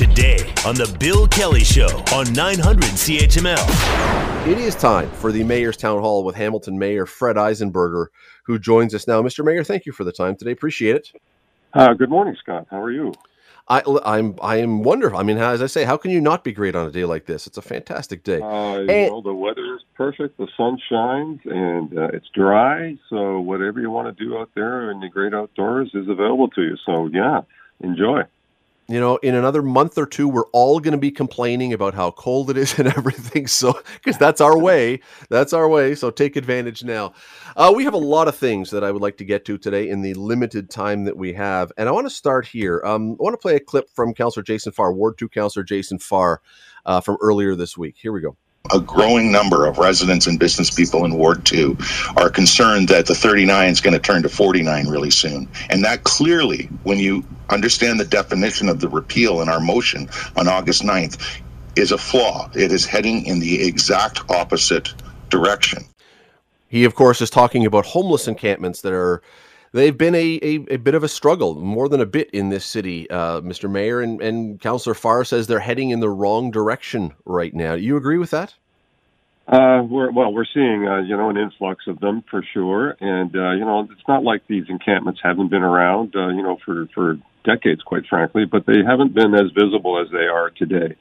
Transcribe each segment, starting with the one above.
today on The Bill Kelly Show on 900 CHML. It is time for the Mayor's Town Hall with Hamilton Mayor Fred Eisenberger, who joins us now. Mr. Mayor, thank you for the time today. Appreciate it. Uh, good morning, Scott. How are you? I, I'm I am wonderful. I mean, as I say, how can you not be great on a day like this? It's a fantastic day. Uh, and, you know, the weather is perfect. The sun shines and uh, it's dry. So whatever you want to do out there in the great outdoors is available to you. So yeah, enjoy you know, in another month or two, we're all going to be complaining about how cold it is and everything. So, because that's our way, that's our way. So, take advantage now. Uh, we have a lot of things that I would like to get to today in the limited time that we have, and I want to start here. Um, I want to play a clip from Councillor Jason Farr, Ward Two Councillor Jason Farr, uh, from earlier this week. Here we go a growing number of residents and business people in Ward 2 are concerned that the 39 is going to turn to 49 really soon. And that clearly, when you understand the definition of the repeal in our motion on August 9th, is a flaw. It is heading in the exact opposite direction. He, of course, is talking about homeless encampments that are they've been a, a, a, bit of a struggle, more than a bit in this city, uh, Mr. Mayor. And, and Councillor Farr says they're heading in the wrong direction right now. Do you agree with that? Uh, we're, well, we're seeing, uh, you know, an influx of them for sure. And, uh, you know, it's not like these encampments haven't been around, uh, you know, for, for decades, quite frankly, but they haven't been as visible as they are today.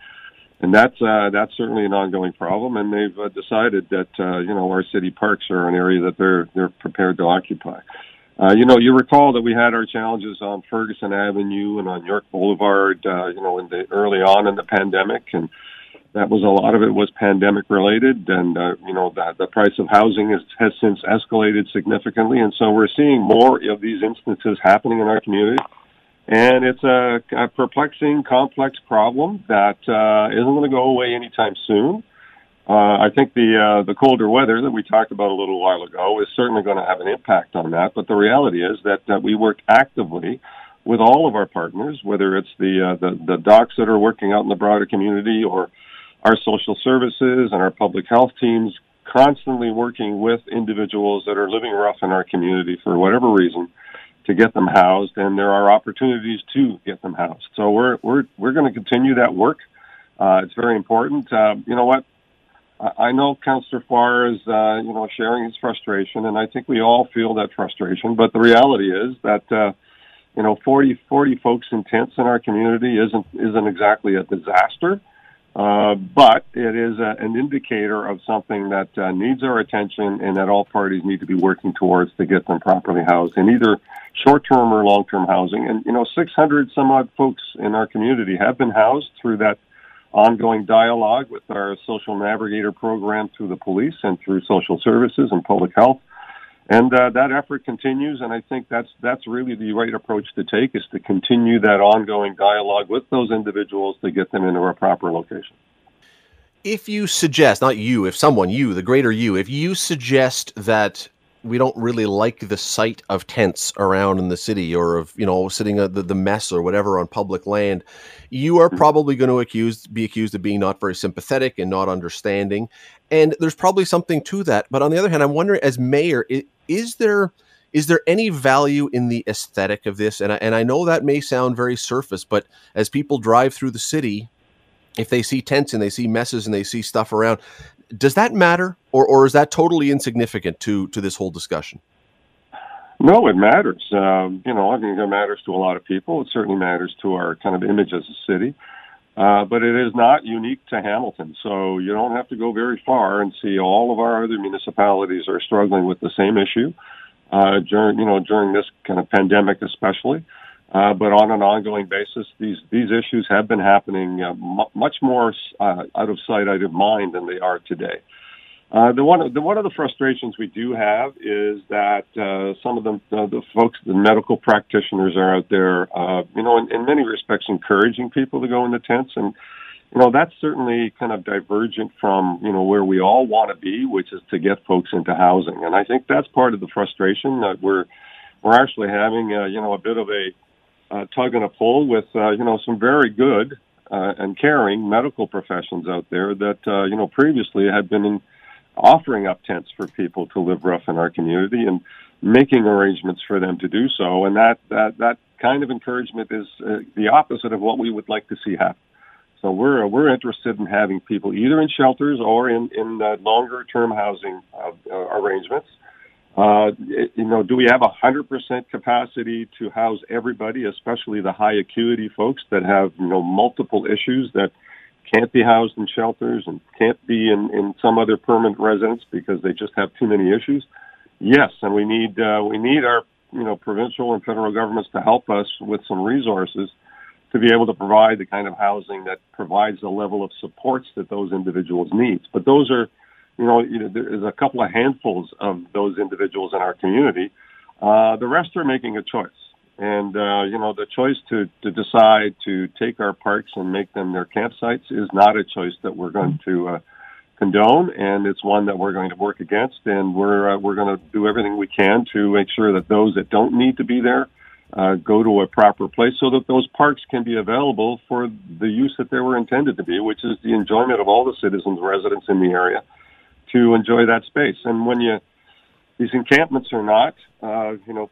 And that's, uh, that's certainly an ongoing problem. And they've uh, decided that, uh, you know, our city parks are an area that they're, they're prepared to occupy. Uh, you know, you recall that we had our challenges on Ferguson Avenue and on York Boulevard, uh, you know, in the early on in the pandemic, and that was a lot of it was pandemic related, and uh, you know, the, the price of housing has, has since escalated significantly, and so we're seeing more of these instances happening in our community. And it's a, a perplexing, complex problem that uh, isn't going to go away anytime soon. Uh, I think the uh, the colder weather that we talked about a little while ago is certainly going to have an impact on that. But the reality is that uh, we work actively with all of our partners, whether it's the, uh, the the docs that are working out in the broader community, or our social services and our public health teams, constantly working with individuals that are living rough in our community for whatever reason to get them housed. And there are opportunities to get them housed. So we're we're we're going to continue that work. Uh, it's very important. Uh, you know what? I know Councillor Farr is, uh, you know, sharing his frustration, and I think we all feel that frustration. But the reality is that, uh, you know, 40, 40 folks in tents in our community isn't isn't exactly a disaster, uh, but it is a, an indicator of something that uh, needs our attention, and that all parties need to be working towards to get them properly housed in either short-term or long-term housing. And you know, 600 some odd folks in our community have been housed through that ongoing dialogue with our social navigator program through the police and through social services and public health. And uh, that effort continues, and I think that's that's really the right approach to take is to continue that ongoing dialogue with those individuals to get them into a proper location. If you suggest, not you, if someone, you, the greater you, if you suggest that we don't really like the sight of tents around in the city or of you know sitting at the, the mess or whatever on public land. You are hmm. probably going to accuse be accused of being not very sympathetic and not understanding. And there's probably something to that. But on the other hand i'm wondering as mayor is there is there any value in the aesthetic of this? And I, and I know that may sound very surface but as people drive through the city if they see tents and they see messes and they see stuff around does that matter, or or is that totally insignificant to to this whole discussion? No, it matters. Um, you know, I think it matters to a lot of people. It certainly matters to our kind of image as a city. Uh, but it is not unique to Hamilton. So you don't have to go very far and see all of our other municipalities are struggling with the same issue uh, during, you know, during this kind of pandemic, especially. Uh, but on an ongoing basis, these these issues have been happening uh, m- much more uh, out of sight, out of mind than they are today. Uh, the one the one of the frustrations we do have is that uh, some of them uh, the folks, the medical practitioners, are out there, you know, in, in many respects, encouraging people to go in the tents, and you know that's certainly kind of divergent from you know where we all want to be, which is to get folks into housing, and I think that's part of the frustration that we're we're actually having, you know, a bit of a uh, tug and a pull with uh, you know some very good uh, and caring medical professions out there that uh, you know previously had been in offering up tents for people to live rough in our community and making arrangements for them to do so. And that that that kind of encouragement is uh, the opposite of what we would like to see happen. So we're we're interested in having people either in shelters or in in uh, longer term housing uh, uh, arrangements. Uh, you know, do we have a hundred percent capacity to house everybody, especially the high acuity folks that have you know multiple issues that can't be housed in shelters and can't be in in some other permanent residence because they just have too many issues? Yes, and we need uh, we need our you know provincial and federal governments to help us with some resources to be able to provide the kind of housing that provides the level of supports that those individuals need. But those are, you know, you know there's a couple of handfuls of those individuals in our community. Uh, the rest are making a choice. And, uh, you know, the choice to, to decide to take our parks and make them their campsites is not a choice that we're going to uh, condone, and it's one that we're going to work against. And we're, uh, we're going to do everything we can to make sure that those that don't need to be there uh, go to a proper place so that those parks can be available for the use that they were intended to be, which is the enjoyment of all the citizens, residents in the area to enjoy that space. And when you, these encampments are not, uh, you know,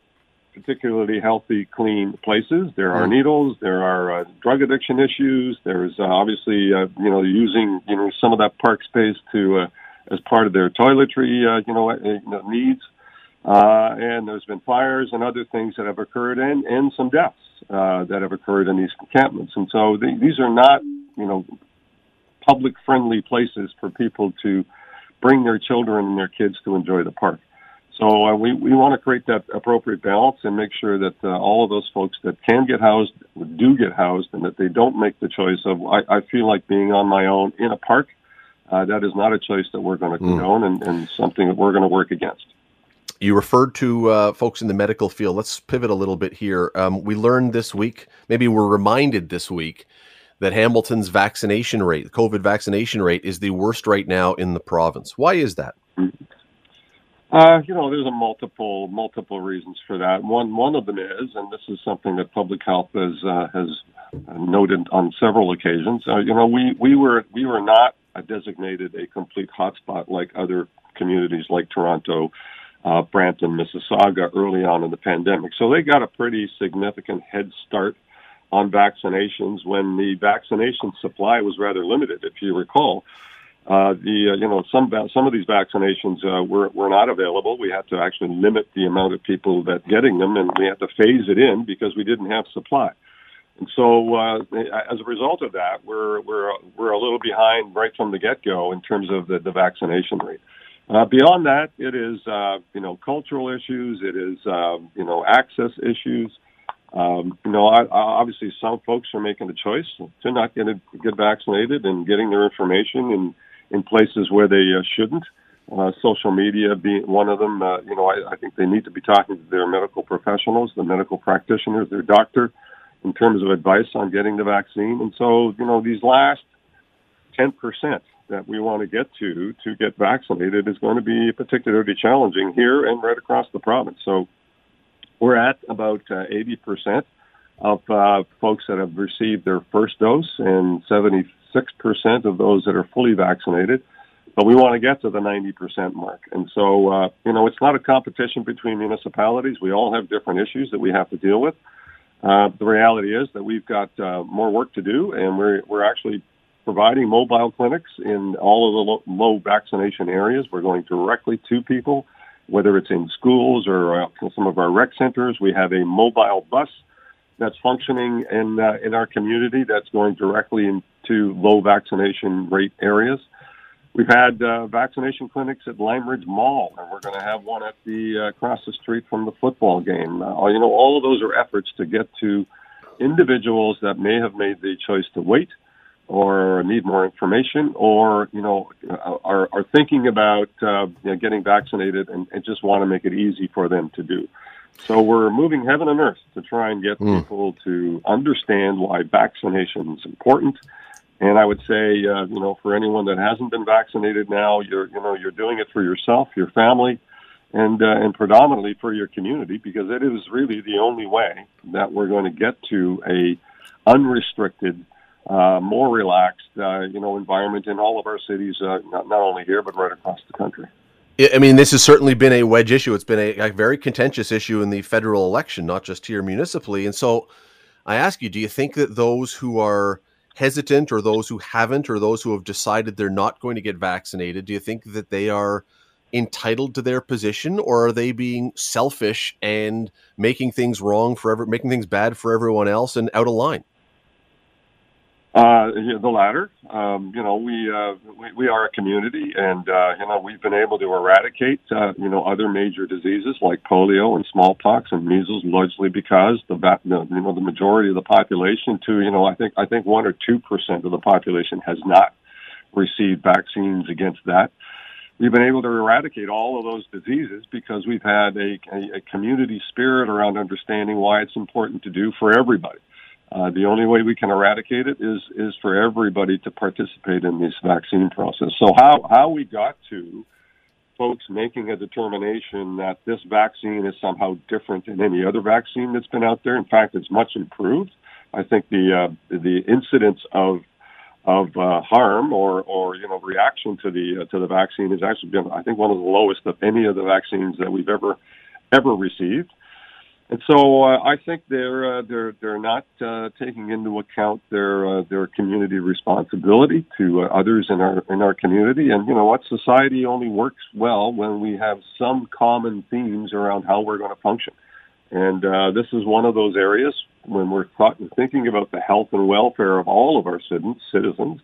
particularly healthy, clean places. There are mm. needles. There are uh, drug addiction issues. There's uh, obviously, uh, you know, using you know some of that park space to uh, as part of their toiletry, uh, you know, uh, needs. Uh, and there's been fires and other things that have occurred and, and some deaths uh, that have occurred in these encampments. And so the, these are not, you know, public friendly places for people to bring their children and their kids to enjoy the park. So uh, we, we want to create that appropriate balance and make sure that uh, all of those folks that can get housed do get housed and that they don't make the choice of, I, I feel like being on my own in a park. Uh, that is not a choice that we're going to hmm. condone mm. and, and something that we're going to work against. You referred to uh, folks in the medical field. Let's pivot a little bit here. Um, we learned this week, maybe we're reminded this week, that Hamilton's vaccination rate, COVID vaccination rate, is the worst right now in the province. Why is that? Uh, you know, there's a multiple multiple reasons for that. One one of them is, and this is something that public health has uh, has noted on several occasions. Uh, you know, we we were we were not designated a complete hotspot like other communities like Toronto uh, Brampton, Mississauga early on in the pandemic. So they got a pretty significant head start on vaccinations when the vaccination supply was rather limited. If you recall, uh, the uh, you know some some of these vaccinations uh, were were not available. We had to actually limit the amount of people that getting them, and we had to phase it in because we didn't have supply. And so, uh, as a result of that, we're we're we're a little behind right from the get go in terms of the, the vaccination rate. Uh, beyond that, it is uh, you know cultural issues. It is uh, you know access issues. Um, you know, I, I, obviously, some folks are making the choice to not get get vaccinated and getting their information in in places where they uh, shouldn't. Uh, social media being one of them. Uh, you know, I, I think they need to be talking to their medical professionals, the medical practitioners, their doctor, in terms of advice on getting the vaccine. And so, you know, these last ten percent that we want to get to to get vaccinated is going to be particularly challenging here and right across the province. So we're at about uh, 80% of uh, folks that have received their first dose and 76% of those that are fully vaccinated. But we want to get to the 90% mark. And so, uh, you know, it's not a competition between municipalities. We all have different issues that we have to deal with. Uh, the reality is that we've got uh, more work to do, and we're, we're actually providing mobile clinics in all of the low, low vaccination areas. We're going directly to people, whether it's in schools or uh, some of our rec centers. We have a mobile bus that's functioning in uh, in our community that's going directly into low vaccination rate areas. We've had uh, vaccination clinics at Lime Ridge Mall, and we're going to have one at the uh, across the street from the football game. Uh, you know, all of those are efforts to get to individuals that may have made the choice to wait or need more information or you know are, are thinking about uh, you know, getting vaccinated and, and just want to make it easy for them to do so we're moving heaven and earth to try and get mm. people to understand why vaccination is important and i would say uh, you know for anyone that hasn't been vaccinated now you're you know you're doing it for yourself your family and uh, and predominantly for your community because it is really the only way that we're going to get to a unrestricted uh, more relaxed, uh, you know, environment in all of our cities, uh, not, not only here but right across the country. I mean, this has certainly been a wedge issue. It's been a, a, very contentious issue in the federal election, not just here municipally. And so, I ask you: Do you think that those who are hesitant or those who haven't or those who have decided they're not going to get vaccinated, do you think that they are entitled to their position or are they being selfish and making things wrong for every, making things bad for everyone else and out of line? Uh, the latter. Um, you know, we, uh, we, we are a community, and uh, you know we've been able to eradicate uh, you know other major diseases like polio and smallpox and measles, largely because the, the you know the majority of the population, to you know I think I think one or two percent of the population has not received vaccines against that. We've been able to eradicate all of those diseases because we've had a, a, a community spirit around understanding why it's important to do for everybody. Uh, the only way we can eradicate it is is for everybody to participate in this vaccine process. So how how we got to folks making a determination that this vaccine is somehow different than any other vaccine that's been out there. In fact, it's much improved. I think the uh, the incidence of of uh, harm or or you know reaction to the uh, to the vaccine has actually been I think one of the lowest of any of the vaccines that we've ever ever received. And so uh, I think they're uh, they're they're not uh, taking into account their uh, their community responsibility to uh, others in our in our community. And you know what, society only works well when we have some common themes around how we're going to function. And uh, this is one of those areas when we're thought, thinking about the health and welfare of all of our citizens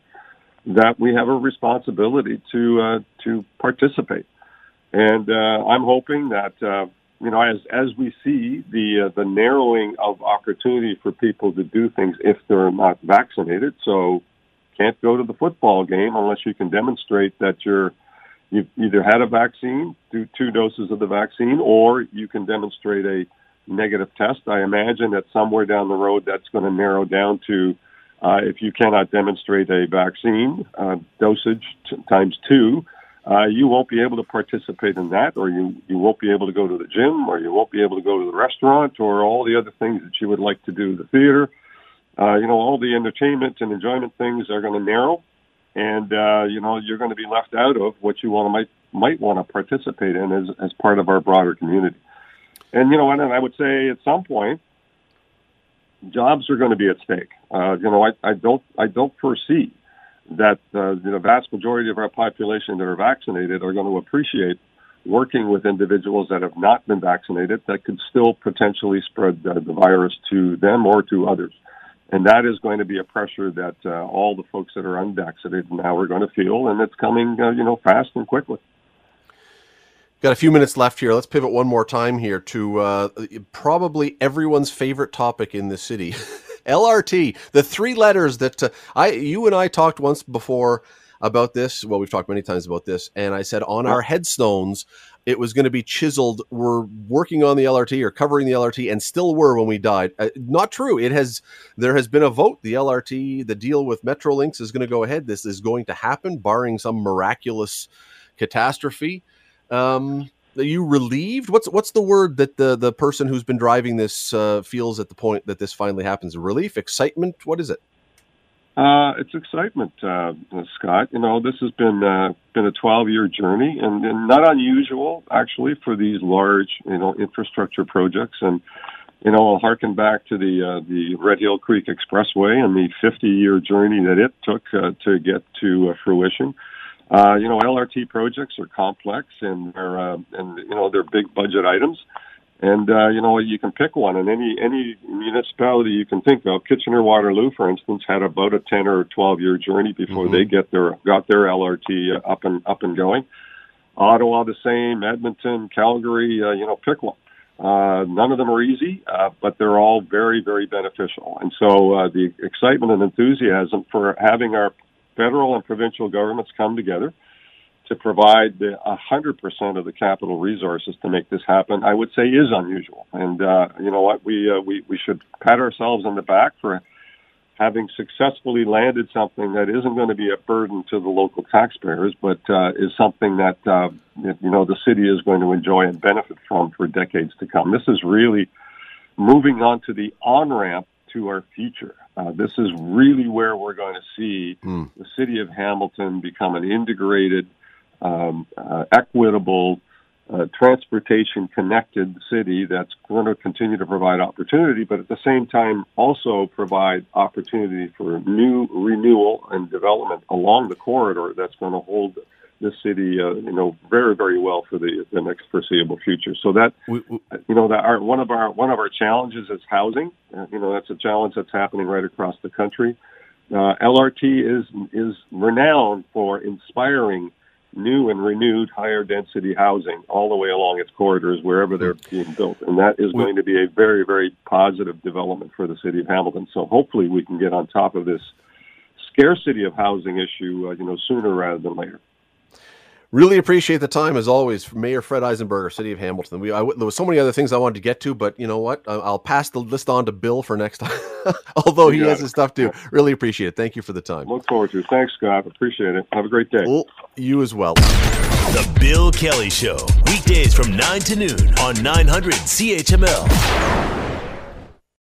that we have a responsibility to to participate. And uh, I'm hoping that. You know, as as we see the uh, the narrowing of opportunity for people to do things if they're not vaccinated, so can't go to the football game unless you can demonstrate that you're you've either had a vaccine, do two doses of the vaccine, or you can demonstrate a negative test. I imagine that somewhere down the road that's going to narrow down to uh, if you cannot demonstrate a vaccine uh, dosage t- times two, uh, you won't be able to participate in that, or you, you won't be able to go to the gym, or you won't be able to go to the restaurant, or all the other things that you would like to do, the theater. Uh, you know, all the entertainment and enjoyment things are going to narrow, and uh, you know you're going to be left out of what you want to might might want to participate in as as part of our broader community. And you know, and I would say at some point, jobs are going to be at stake. Uh, you know, I, I don't I don't foresee that uh, the vast majority of our population that are vaccinated are going to appreciate working with individuals that have not been vaccinated that could still potentially spread uh, the virus to them or to others. And that is going to be a pressure that uh, all the folks that are unvaccinated now are going to feel, and it's coming, uh, you know, fast and quickly. Got a few minutes left here. Let's pivot one more time here to uh, probably everyone's favorite topic in the city. LRT, the three letters that uh, I, you and I talked once before about this. Well, we've talked many times about this, and I said on our headstones it was going to be chiseled. We're working on the LRT or covering the LRT, and still were when we died. Uh, not true. It has. There has been a vote. The LRT, the deal with Metrolinx, is going to go ahead. This is going to happen, barring some miraculous catastrophe. Um, are you relieved? What's what's the word that the the person who's been driving this uh, feels at the point that this finally happens? Relief, excitement. What is it? Uh, it's excitement, uh, Scott. You know, this has been uh, been a 12 year journey, and, and not unusual actually for these large, you know, infrastructure projects. And you know, I'll harken back to the uh, the Red Hill Creek Expressway and the 50 year journey that it took uh, to get to uh, fruition. Uh, you know, LRT projects are complex and they're uh, and you know they're big budget items, and uh, you know you can pick one. And any any municipality you can think of, Kitchener Waterloo, for instance, had about a ten or twelve year journey before mm-hmm. they get their got their LRT uh, up and up and going. Ottawa the same, Edmonton, Calgary, uh, you know, pick one. Uh, none of them are easy, uh, but they're all very, very beneficial. And so uh, the excitement and enthusiasm for having our federal and provincial governments come together to provide the 100% of the capital resources to make this happen, I would say is unusual. And uh, you know what? We, uh, we, we should pat ourselves on the back for having successfully landed something that isn't going to be a burden to the local taxpayers, but uh, is something that, uh, you know, the city is going to enjoy and benefit from for decades to come. This is really moving on to the on-ramp to our future. Uh, this is really where we're going to see mm. the city of Hamilton become an integrated, um, uh, equitable, uh, transportation connected city that's going to continue to provide opportunity, but at the same time also provide opportunity for new renewal and development along the corridor that's going to hold this city, uh, you know, very, very well for the, the next foreseeable future. So that, we, we, you know, that our, one of our one of our challenges is housing. Uh, you know, that's a challenge that's happening right across the country. Uh, LRT is is renowned for inspiring new and renewed higher density housing all the way along its corridors wherever they're being built. And that is going to be a very, very positive development for the city of Hamilton. So hopefully we can get on top of this scarcity of housing issue, uh, you know, sooner rather than later. Really appreciate the time as always, Mayor Fred Eisenberger, City of Hamilton. We I, there was so many other things I wanted to get to, but you know what? I'll pass the list on to Bill for next time. Although he has it. his stuff too. Really appreciate it. Thank you for the time. Look forward to it. Thanks, Scott. Appreciate it. Have a great day. Well, you as well. The Bill Kelly Show, weekdays from nine to noon on 900 CHML.